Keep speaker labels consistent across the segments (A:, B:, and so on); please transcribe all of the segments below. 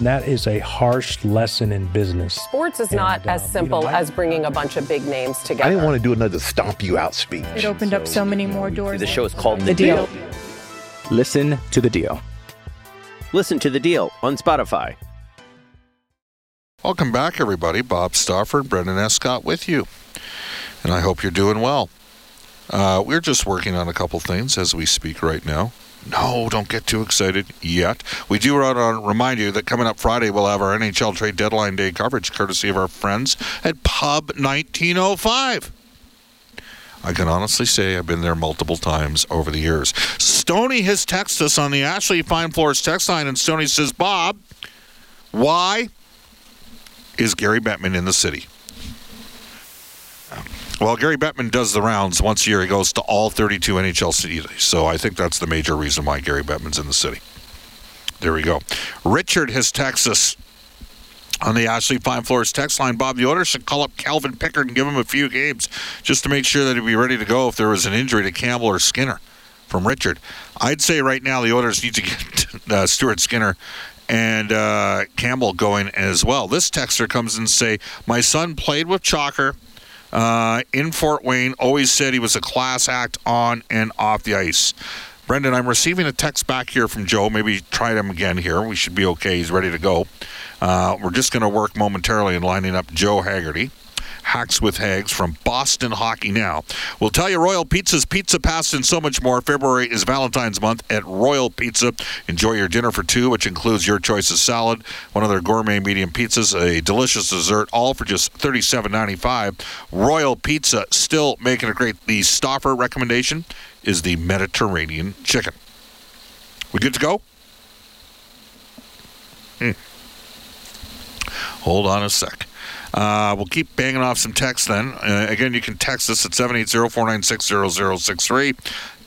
A: That is a harsh lesson in business.
B: Sports is not
A: And,
B: as
A: uh,
B: simple
A: you know, I-
B: as bringing a bunch of big names together.
C: I didn't want to do another stomp you out speech.
D: It opened up so many more doors.
E: The show is called The,
D: The Deal.
F: Listen to The Deal.
E: Listen to The Deal on Spotify.
G: Welcome back, everybody. Bob Stauffer, Brendan Escott with you. And I hope you're doing well. Uh, we're just working on a couple things as we speak right now. No, don't get too excited yet. We do want to remind you that coming up Friday, we'll have our NHL trade deadline day coverage courtesy of our friends at Pub 1905. I can honestly say I've been there multiple times over the years. Stony has texted us on the Ashley Fine Floors text line, and Stony says, Bob, why is Gary Bettman in the city? Well, Gary Bettman does the rounds once a year. He goes to all 32 NHL cities. So I think that's the major reason why Gary Bettman's in the city. There we go. Richard has texted us on the Ashley Fine Floors text line. Bob, the Oilers should call up Calvin Pickard and give him a few games just to make sure that he'd be ready to go if there was an injury to Campbell or Skinner. From Richard, I'd say right now the Oilers need to get uh, Stuart Skinner and uh, Campbell going as well. This texter comes and say, "My son played with Chalker uh, in Fort Wayne. Always said he was a class act on and off the ice." Brendan, I'm receiving a text back here from Joe. Maybe try him again here. We should be okay. He's ready to go. Uh, we're just going to work momentarily in lining up Joe Haggerty. Hacks with Hags from Boston Hockey Now. We'll tell you Royal Pizza's Pizza Pasta and so much more. February is Valentine's month at Royal Pizza. Enjoy your dinner for two, which includes your choice of salad, one of their gourmet medium pizzas, a delicious dessert, all for just $37.95. Royal Pizza still making a great. The Stauffer recommendation is the Mediterranean chicken. We good to go? Hmm. Hold on a sec. Uh, we'll keep banging off some text then. Uh, again, you can text us at 780-496-0063.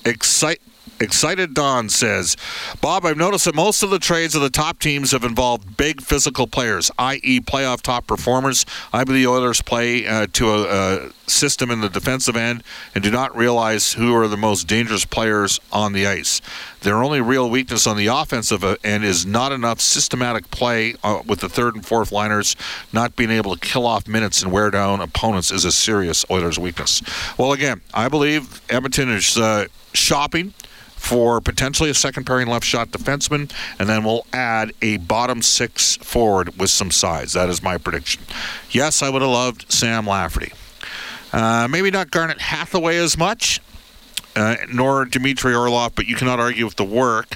G: Excite. Excited Don says, Bob, I've noticed that most of the trades of the top teams have involved big physical players, i.e., playoff top performers. I believe the Oilers play uh, to a, a system in the defensive end and do not realize who are the most dangerous players on the ice. Their only real weakness on the offensive end is not enough systematic play uh, with the third and fourth liners. Not being able to kill off minutes and wear down opponents is a serious Oilers weakness. Well, again, I believe Edmonton is uh, shopping for potentially a second pairing left shot defenseman, and then we'll add a bottom six forward with some size. That is my prediction. Yes, I would have loved Sam Lafferty. Uh, maybe not Garnet Hathaway as much, uh, nor Dmitry Orlov, but you cannot argue with the work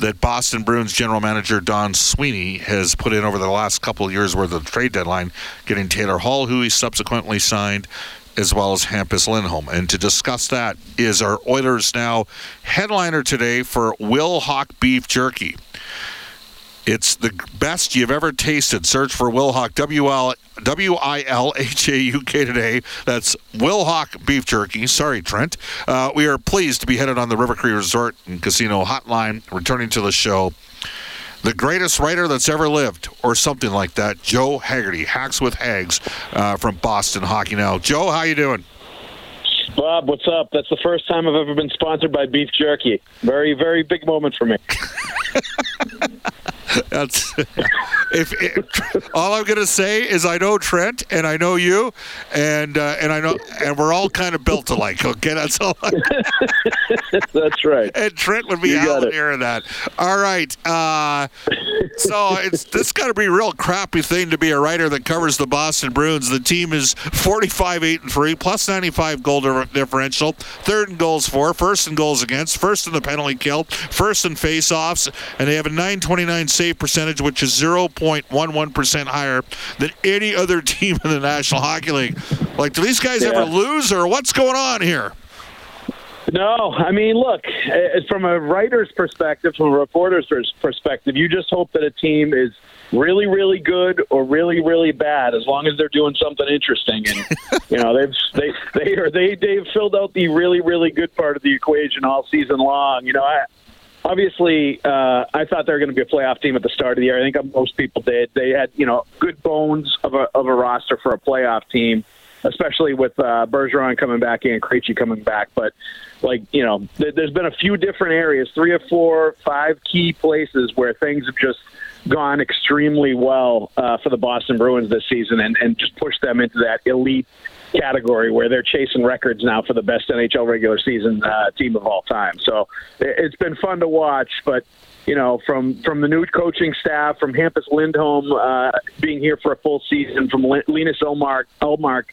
G: that Boston Bruins general manager Don Sweeney has put in over the last couple of years worth of trade deadline, getting Taylor Hall, who he subsequently signed, as well as Hampus Lindholm. And to discuss that is our Oilers Now headliner today for Wilhauk Beef Jerky. It's the best you've ever tasted. Search for Wilhauk, W-L- W-I-L-H-A-U-K today. That's Wilhauk Beef Jerky. Sorry, Trent. Uh, we are pleased to be headed on the River Cree Resort and Casino Hotline, returning to the show. The greatest writer that's ever lived, or something like that, Joe Haggerty, Hacks with Hags uh, from Boston Hockey Now. Joe, how you doing?
H: Bob, what's up? That's the first time I've ever been sponsored by beef jerky. Very, very big moment for me.
G: That's if, if all I'm gonna say is I know Trent and I know you, and uh, and I know and we're all kind of built alike. Okay, that's all. I,
H: That's right.
G: and Trent would be out
H: it.
G: hearing that. All right. Uh, so it's this got to be a real crappy thing to be a writer that covers the Boston Bruins. The team is 45 8 and 3 plus 95 goal differential, third in goals for, first in goals against, first in the penalty kill, first in face-offs, and they have a 929 save percentage, which is 0.11 percent higher than any other team in the National Hockey League. Like, do these guys ever lose, or what's going on here?
H: No, I mean, look, from a writer's perspective, from a reporter's perspective, you just hope that a team is really, really good or really, really bad, as long as they're doing something interesting. And you know, they've they they are they they've filled out the really, really good part of the equation all season long. You know, I obviously, uh, I thought they were going to be a playoff team at the start of the year. I think most people did. They had, you know, good bones of a of a roster for a playoff team, especially with uh, Bergeron coming back and Krejci coming back. But like, you know, th- there's been a few different areas, three or four, five key places where things have just gone extremely well uh, for the Boston Bruins this season, and and just pushed them into that elite category where they're chasing records now for the best NHL regular season uh, team of all time. So it's been fun to watch, but you know, from from the new coaching staff, from Hampus Lindholm uh, being here for a full season, from Linus Ullmark, Ullmark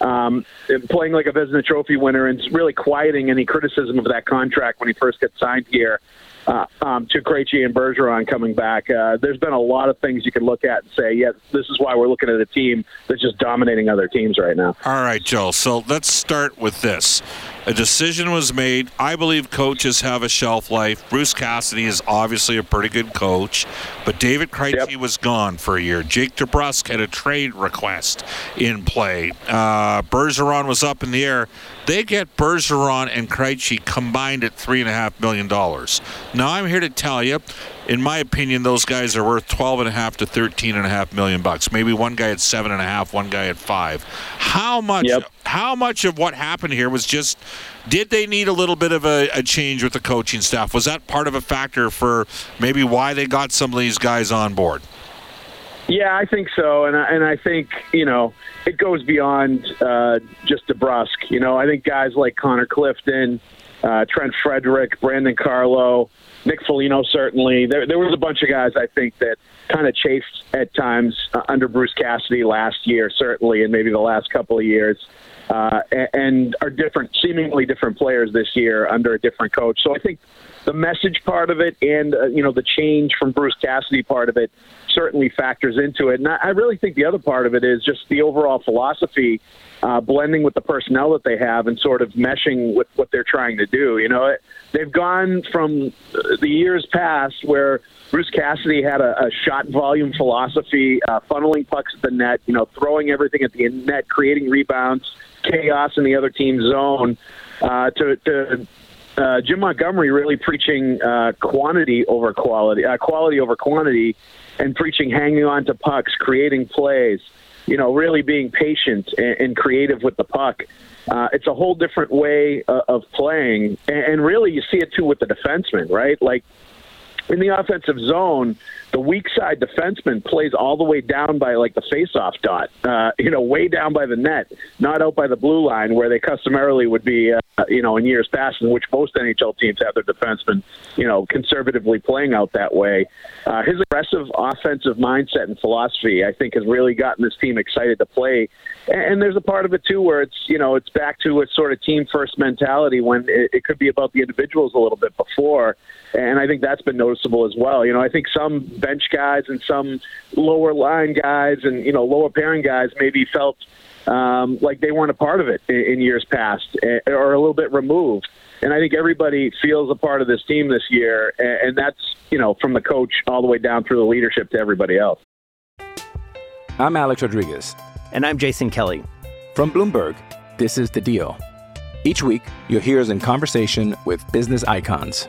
H: um, playing like a Vezina Trophy winner, and really quieting any criticism of that contract when he first got signed here uh, um, to Krejci and Bergeron coming back. Uh, there's been a lot of things you can look at and say, yes, this is why we're looking at a team that's just dominating other teams right now.
G: All right, Joe. So let's start with this. A decision was made. I believe coaches have a shelf life. Bruce Cassidy is obviously a pretty good coach, but David Krejci yep. was gone for a year. Jake DeBrusk had a trade request in play. Uh, Bergeron was up in the air. They get Bergeron and Krejci combined at three and a half million dollars. Now I'm here to tell you, in my opinion, those guys are worth twelve and a half to thirteen and a half million bucks. Maybe one guy at seven and a half, one guy at five. How much? Yep. How much of what happened here was just? Did they need a little bit of a, a change with the coaching staff? Was that part of a factor for maybe why they got some of these guys on board?
H: Yeah, I think so, and I, and I think you know it goes beyond uh, just DeBrusk. You know, I think guys like Connor Clifton, uh, Trent Frederic, Brandon Carlo, Nick Foligno, certainly. There, there was a bunch of guys I think that kind of chafed at times uh, under Bruce Cassidy last year, certainly, and maybe the last couple of years. Uh, and are different, seemingly different players this year under a different coach. So I think the message part of it and uh, you know the change from Bruce Cassidy part of it certainly factors into it. And I really think the other part of it is just the overall philosophy, uh, blending with the personnel that they have and sort of meshing with what they're trying to do. You know, they've gone from the years past where Bruce Cassidy had a, a shot volume philosophy, uh, funneling pucks at the net, you know, throwing everything at the net, creating rebounds, chaos in the other team's zone, uh, to, to uh, Jim Montgomery really preaching uh, quantity over quality, uh, quality over quantity, and preaching hanging on to pucks, creating plays. You know, really being patient and, and creative with the puck. Uh, it's a whole different way uh, of playing, and, and really you see it too with the defensemen, right? Like in the offensive zone, the weak side defenseman plays all the way down by like the face-off dot, uh, you know, way down by the net, not out by the blue line where they customarily would be, uh, you know, in years past, in which most NHL teams have their defensemen, you know, conservatively playing out that way. Uh, his aggressive offensive mindset and philosophy, I think, has really gotten this team excited to play. And there's a part of it too where it's, you know, it's back to a sort of team-first mentality when it, it could be about the individuals a little bit before and I think that's been noticeable as well. You know, I think some bench guys and some lower line guys and you know lower pairing guys maybe felt um, like they weren't a part of it in, in years past eh, or a little bit removed. And I think everybody feels a part of this team this year, and, and that's you know from the coach all the way down through the leadership to everybody else.
F: I'm Alex Rodriguez,
E: and I'm Jason Kelly
F: from Bloomberg. This is the Deal. Each week, you'll hear us in conversation with business icons.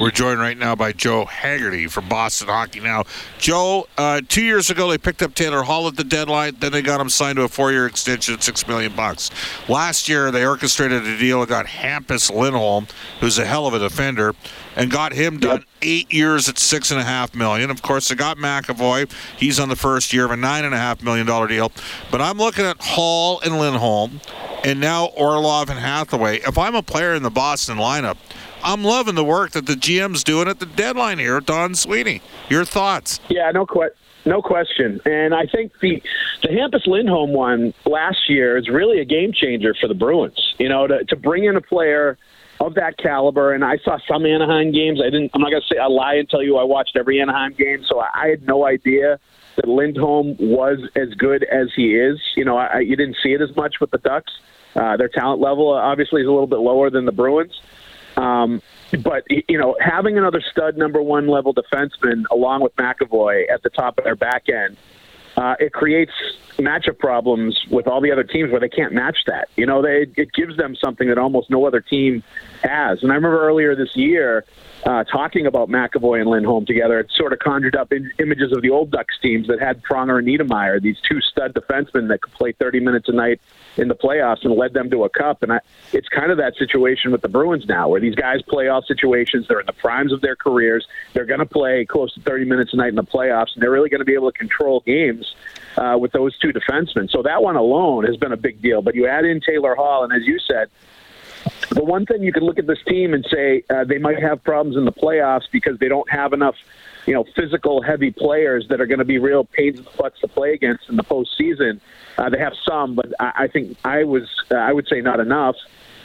G: We're joined right now by Joe Haggerty from Boston Hockey Now. Joe, uh, two years ago they picked up Taylor Hall at the deadline. Then they got him signed to a four-year extension at six million bucks. Last year they orchestrated a deal and got Hampus Lindholm, who's a hell of a defender, and got him done yep. eight years at six and a half million. Of course, they got McAvoy. He's on the first year of a nine and a half million dollar deal. But I'm looking at Hall and Lindholm, and now Orlov and Hathaway. If I'm a player in the Boston lineup, I'm loving the work that the GM's doing at the deadline here, Don Sweeney. Your thoughts?
H: Yeah, no question. No question. And I think the the Hampus Lindholm one last year is really a game changer for the Bruins. You know, to, to bring in a player of that caliber, and I saw some Anaheim games. I didn't. I'm not going to say I lie and tell you I watched every Anaheim game, so I, I had no idea that Lindholm was as good as he is. You know, I, you didn't see it as much with the Ducks. Uh, their talent level obviously is a little bit lower than the Bruins. Um, but you know, having another stud number one level defenseman along with McAvoy at the top of their back end, uh, it creates matchup problems with all the other teams where they can't match that. You know, they it gives them something that almost no other team has. And I remember earlier this year uh, talking about McAvoy and Lindholm together. It sort of conjured up in, images of the old Ducks teams that had Pronger and Niedermayer, these two stud defensemen that could play 30 minutes a night in the playoffs and led them to a cup. And I, it's kind of that situation with the Bruins now, where these guys play all situations. They're in the primes of their careers. They're going to play close to 30 minutes a night in the playoffs, and they're really going to be able to control games uh, with those two defensemen. So that one alone has been a big deal. But you add in Taylor Hall, and as you said, the one thing you can look at this team and say uh, they might have problems in the playoffs because they don't have enough, you know, physical heavy players that are going to be real pains in the butts to play against in the postseason. Uh, they have some, but I, I think I was uh, I would say not enough.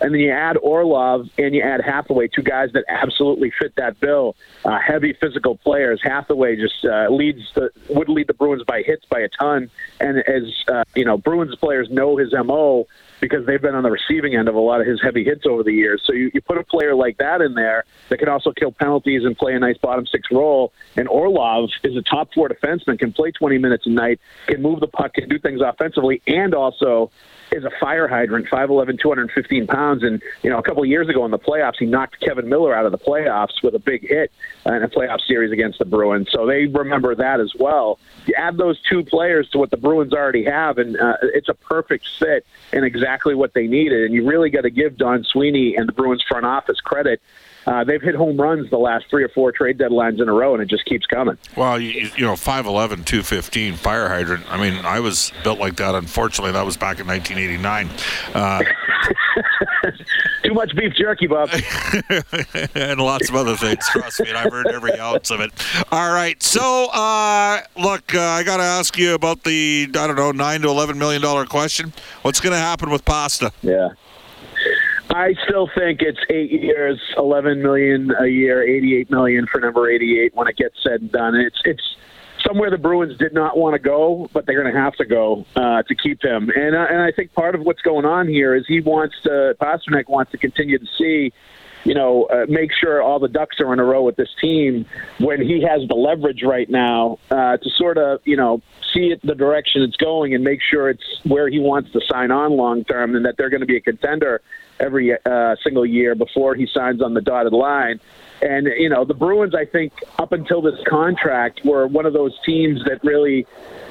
H: And then you add Orlov and you add Hathaway, two guys that absolutely fit that bill. Uh, heavy physical players. Hathaway just uh, leads the would lead the Bruins by hits by a ton. And as uh, you know, Bruins players know his mo because they've been on the receiving end of a lot of his heavy hits over the years. So you, you put a player like that in there that can also kill penalties and play a nice bottom six role. And Orlov is a top four defenseman, can play 20 minutes a night, can move the puck, can do things offensively, and also is a fire hydrant, 5'11", 215 pounds. And, you know, a couple of years ago in the playoffs, he knocked Kevan Miller out of the playoffs with a big hit in a playoff series against the Bruins. So they remember that as well. You add those two players to what the Bruins already have, and uh, it's a perfect fit and exactly what they needed. And you really got to give Don Sweeney and the Bruins front office credit uh, they've hit home runs the last three or four trade deadlines in a row, and it just keeps coming.
G: Well, you, you know, 5'11", 215, fire hydrant. I mean, I was built like that. Unfortunately, that was back in 1989. Uh,
H: Too much beef jerky, Bob.
G: and lots of other things. Trust me, and I've earned every ounce of it. All right, so uh, look, uh, I got to ask you about the I don't know nine to eleven million dollar question. What's going to happen with pasta?
H: Yeah. I still think it's eight years, eleven million a year, eighty-eight million for number eighty-eight when it gets said and done. It's it's somewhere the Bruins did not want to go, but they're going to have to go uh, to keep him. And uh, and I think part of what's going on here is he wants to Pastrnak wants to continue to see you know, uh, make sure all the ducks are in a row with this team when he has the leverage right now uh, to sort of, you know, see it the direction it's going and make sure it's where he wants to sign on long term and that they're going to be a contender every uh, single year before he signs on the dotted line. And you know, the Bruins, I think, up until this contract, were one of those teams that really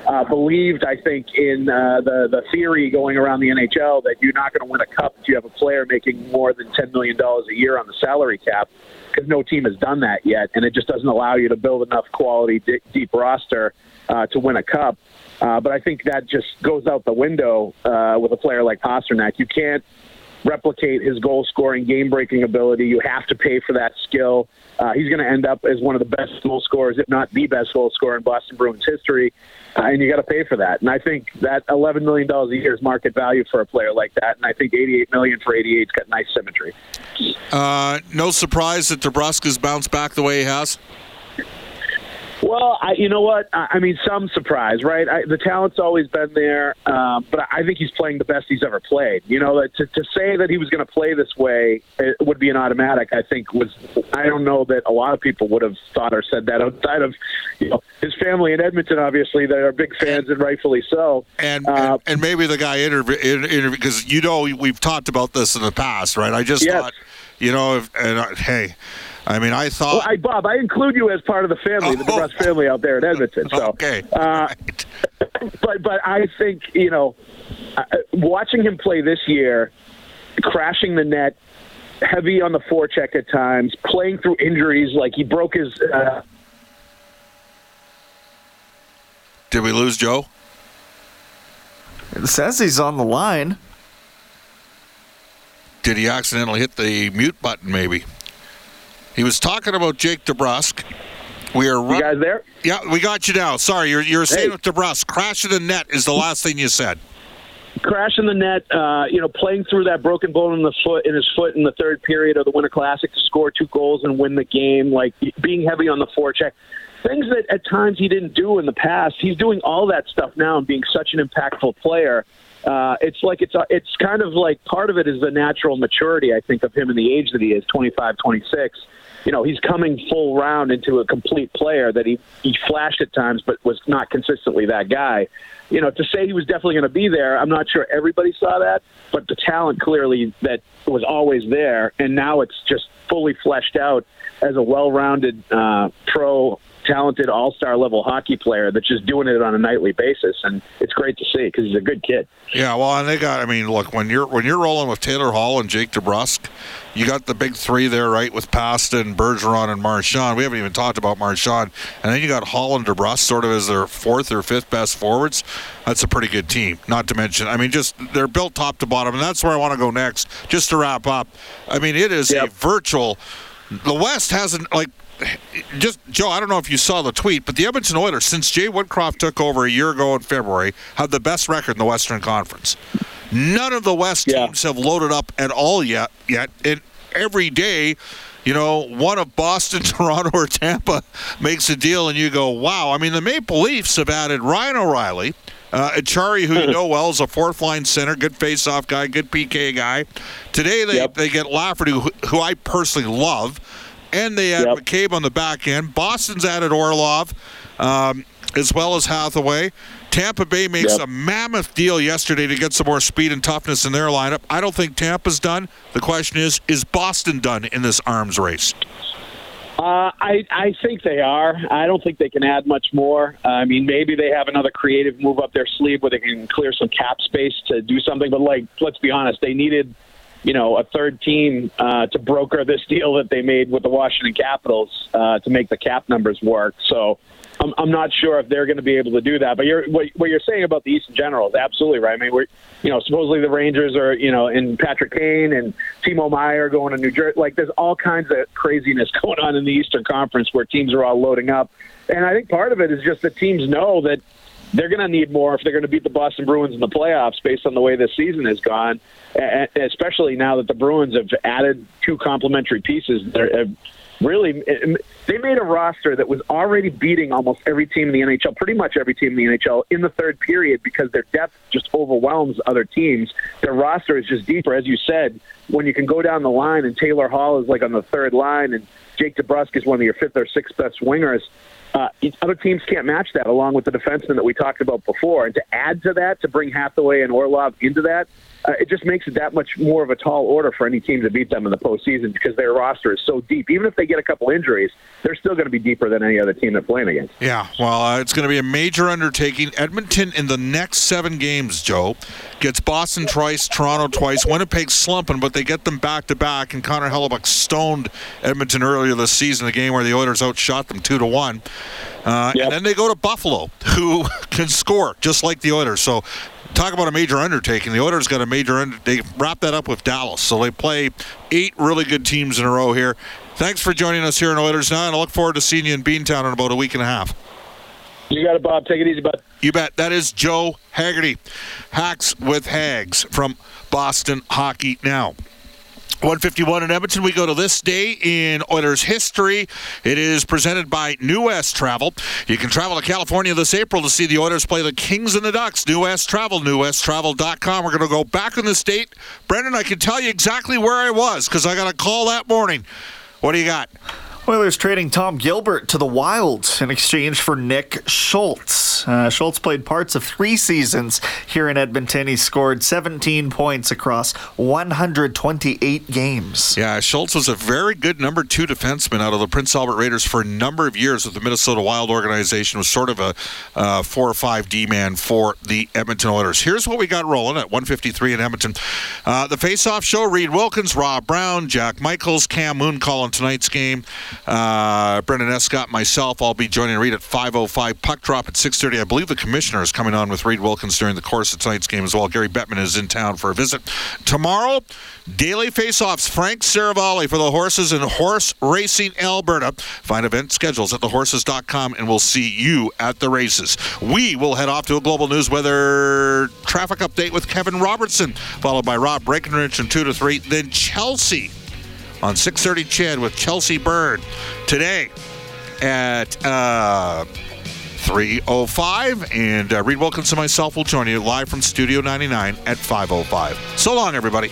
H: uh, believed, I think, in uh, the the theory going around the NHL that you're not going to win a cup if you have a player making more than ten million dollars a year on the salary cap, because no team has done that yet, and it just doesn't allow you to build enough quality d- deep roster uh, to win a cup. Uh, but I think that just goes out the window uh, with a player like Pastrnak. You can't replicate his goal scoring, game breaking ability. You have to pay for that skill. Uh, he's going to end up as one of the best goal scorers, if not the best goal scorer in Boston Bruins history, uh, and you got to pay for that. And I think that eleven million dollars a year is market value for a player like that. And I think 88 million for eighty-eight's got nice symmetry.
G: Uh, no surprise that DeBrusk's bounced back the way he has.
H: Well, I, you know what? I, I mean, some surprise, right? I, the talent's always been there, um, but I think he's playing the best he's ever played. You know, to, to say that he was going to play this way it would be an automatic. I think was I don't know that a lot of people would have thought or said that outside of you know his family in Edmonton, obviously they are big fans and rightfully so.
G: And uh, and, and, maybe the guy interviewed interview because you know we've talked about this in the past, right? I just yes. thought, you know, if, and uh, hey I mean, I saw.
H: Well, I, Bob, I include you as part of the family, the
G: Oh.
H: DeBrusk family out there in Edmonton. So,
G: okay.
H: uh, but but I think you know, uh, watching him play this year, crashing the net, heavy on the forecheck at times, playing through injuries like he broke his. Uh,
G: Did we lose Joe?
I: It says he's on the line.
G: Did he accidentally hit the mute button? Maybe. He was talking about Jake DeBrusk. We are.
H: you guys there?
G: Yeah, we got you now. Sorry, you're you're saying
H: Hey.
G: with DeBrusk, crashing the net is the last thing you said.
H: crash in the net, uh, you know, playing through that broken bone in the foot in his foot in the third period of the Winter Classic to score two goals and win the game, like being heavy on the forecheck. Things that at times he didn't do in the past. He's doing all that stuff now and being such an impactful player. Uh, it's like it's it's kind of like part of it is the natural maturity I think of him and the age that he is 25, 26. You know, he's coming full round into a complete player that he he flashed at times, but was not consistently that guy you know, to say he was definitely going to be there, I'm not sure everybody saw that, but the talent clearly that was always there, and now it's just fully fleshed out as a well-rounded uh, pro. Talented all-star level hockey player that's just doing it on a nightly basis, and it's great to see because he's a good kid.
G: Yeah, well, and they got. I mean, look when you're when you're rolling with Taylor Hall and Jake DeBrusk, you got the big three there, right? With Pasta and Bergeron and Marchand. We haven't even talked about Marchand, and then you got Hall and DeBrusk sort of as their fourth or fifth best forwards. That's a pretty good team. Not to mention, I mean, just they're built top to bottom, and that's where I want to go next. Just to wrap up, I mean, it is a virtual. The West hasn't like just Joe, I don't know if you saw the tweet, but the Edmonton Oilers, since Jay Woodcroft took over a year ago in February, have the best record in the Western Conference. None of the West teams have loaded up at all yet. Yet, and every day, you know, one of Boston, Toronto, or Tampa makes a deal, and you go, "Wow!" I mean, the Maple Leafs have added Ryan O'Reilly. Uh, Acciari, who you know well, is a fourth line center, good face-off guy, good PK guy. Today they, they get Lafferty, who, who I personally love, and they add McCabe on the back end. Boston's added Orlov, um, as well as Hathaway. Tampa Bay makes
H: Yep.
G: a mammoth deal yesterday to get some more speed and toughness in their lineup. I don't think Tampa's done. The question is, is Boston done in this arms race?
H: Uh, I I think they are. I don't think they can add much more. I mean, maybe they have another creative move up their sleeve where they can clear some cap space to do something. But like, let's be honest, they needed, you know, a third team uh, to broker this deal that they made with the Washington Capitals uh, to make the cap numbers work. So. I'm, I'm not sure if they're going to be able to do that, but you're, what, what you're saying about the East in general is absolutely right. I mean, we're, you know, supposedly the Rangers are, you know, and Patrick Kane and Timo Meier going to New Jersey. Like, there's all kinds of craziness going on in the Eastern Conference where teams are all loading up, and I think part of it is just that teams know that they're going to need more if they're going to beat the Boston Bruins in the playoffs based on the way this season has gone, especially now that the Bruins have added two complementary pieces. They're, uh, really, they made a roster that was already beating almost every team in the NHL, pretty much every team in the NHL, in the third period because their depth just overwhelms other teams. Their roster is just deeper, as you said. When you can go down the line and Taylor Hall is like on the third line and Jake DeBrusk is one of your fifth or sixth best wingers. Uh, other teams can't match that, along with the defensemen that we talked about before. And to add to that, to bring Hathaway and Orlov into that, uh, it just makes it that much more of a tall order for any team to beat them in the postseason because their roster is so deep. Even if they get a couple injuries, they're still going to be deeper than any other team they're playing against.
G: Yeah, well, uh, it's going to be a major undertaking. Edmonton in the next seven games, Joe, gets Boston twice, Toronto twice. Winnipeg slumping, but they get them back to back. And Connor Hellebuyck stoned Edmonton earlier this season, a game where the Oilers outshot them two to one. Uh, And then they go to Buffalo, who can score just like the Oilers. So. Talk about a major undertaking. The Oilers got a major under. They wrap that up with Dallas, so they play eight really good teams in a row here. Thanks for joining us here in Oilers Now, and I look forward to seeing you in Beantown in about a week and a half.
H: You got it, Bob. Take it easy, bud.
G: You bet. That is Joe Haggerty, Hacks with Hags from Boston Hockey Now. 151 in Edmonton. We go to this day in Oilers history. It is presented by New West Travel. You can travel to California this April to see the Oilers play the Kings and the Ducks. New West Travel, newwesttravel.com. We're going to go back in this date. Brendan, I can tell you exactly where I was because I got a call that morning. What do you got?
I: Oilers trading Tom Gilbert to the Wild in exchange for Nick Schultz. Uh, Schultz played parts of three seasons here in Edmonton. He scored 17 points across 128 games.
G: Yeah, Schultz was a very good number two defenseman out of the Prince Albert Raiders for a number of years with the Minnesota Wild organization. Was sort of a uh, four or five D man for the Edmonton Oilers. Here's what we got rolling at 153 in Edmonton. Uh, the face-off show: Reed Wilkins, Rob Brown, Jack Michaels, Cam Moon calling tonight's game. Uh, Brendan Escott, myself, I'll be joining Reed at 5:05. Puck drop at 6:30. I believe the commissioner is coming on with Reed Wilkins during the course of tonight's game as well. Gary Bettman is in town for a visit tomorrow. Daily face-offs. Frank Seravalli for the horses and horse racing Alberta. Find event schedules at thehorses.com, and we'll see you at the races. We will head off to a global news weather traffic update with Kevin Robertson, followed by Rob Breckenridge from two to three. Then Chelsea on 6:30 Chad with Chelsea Bird today at uh, 3:05, and uh, Reed Wilkins and myself will join you live from Studio 99 at 5:05. So long, everybody.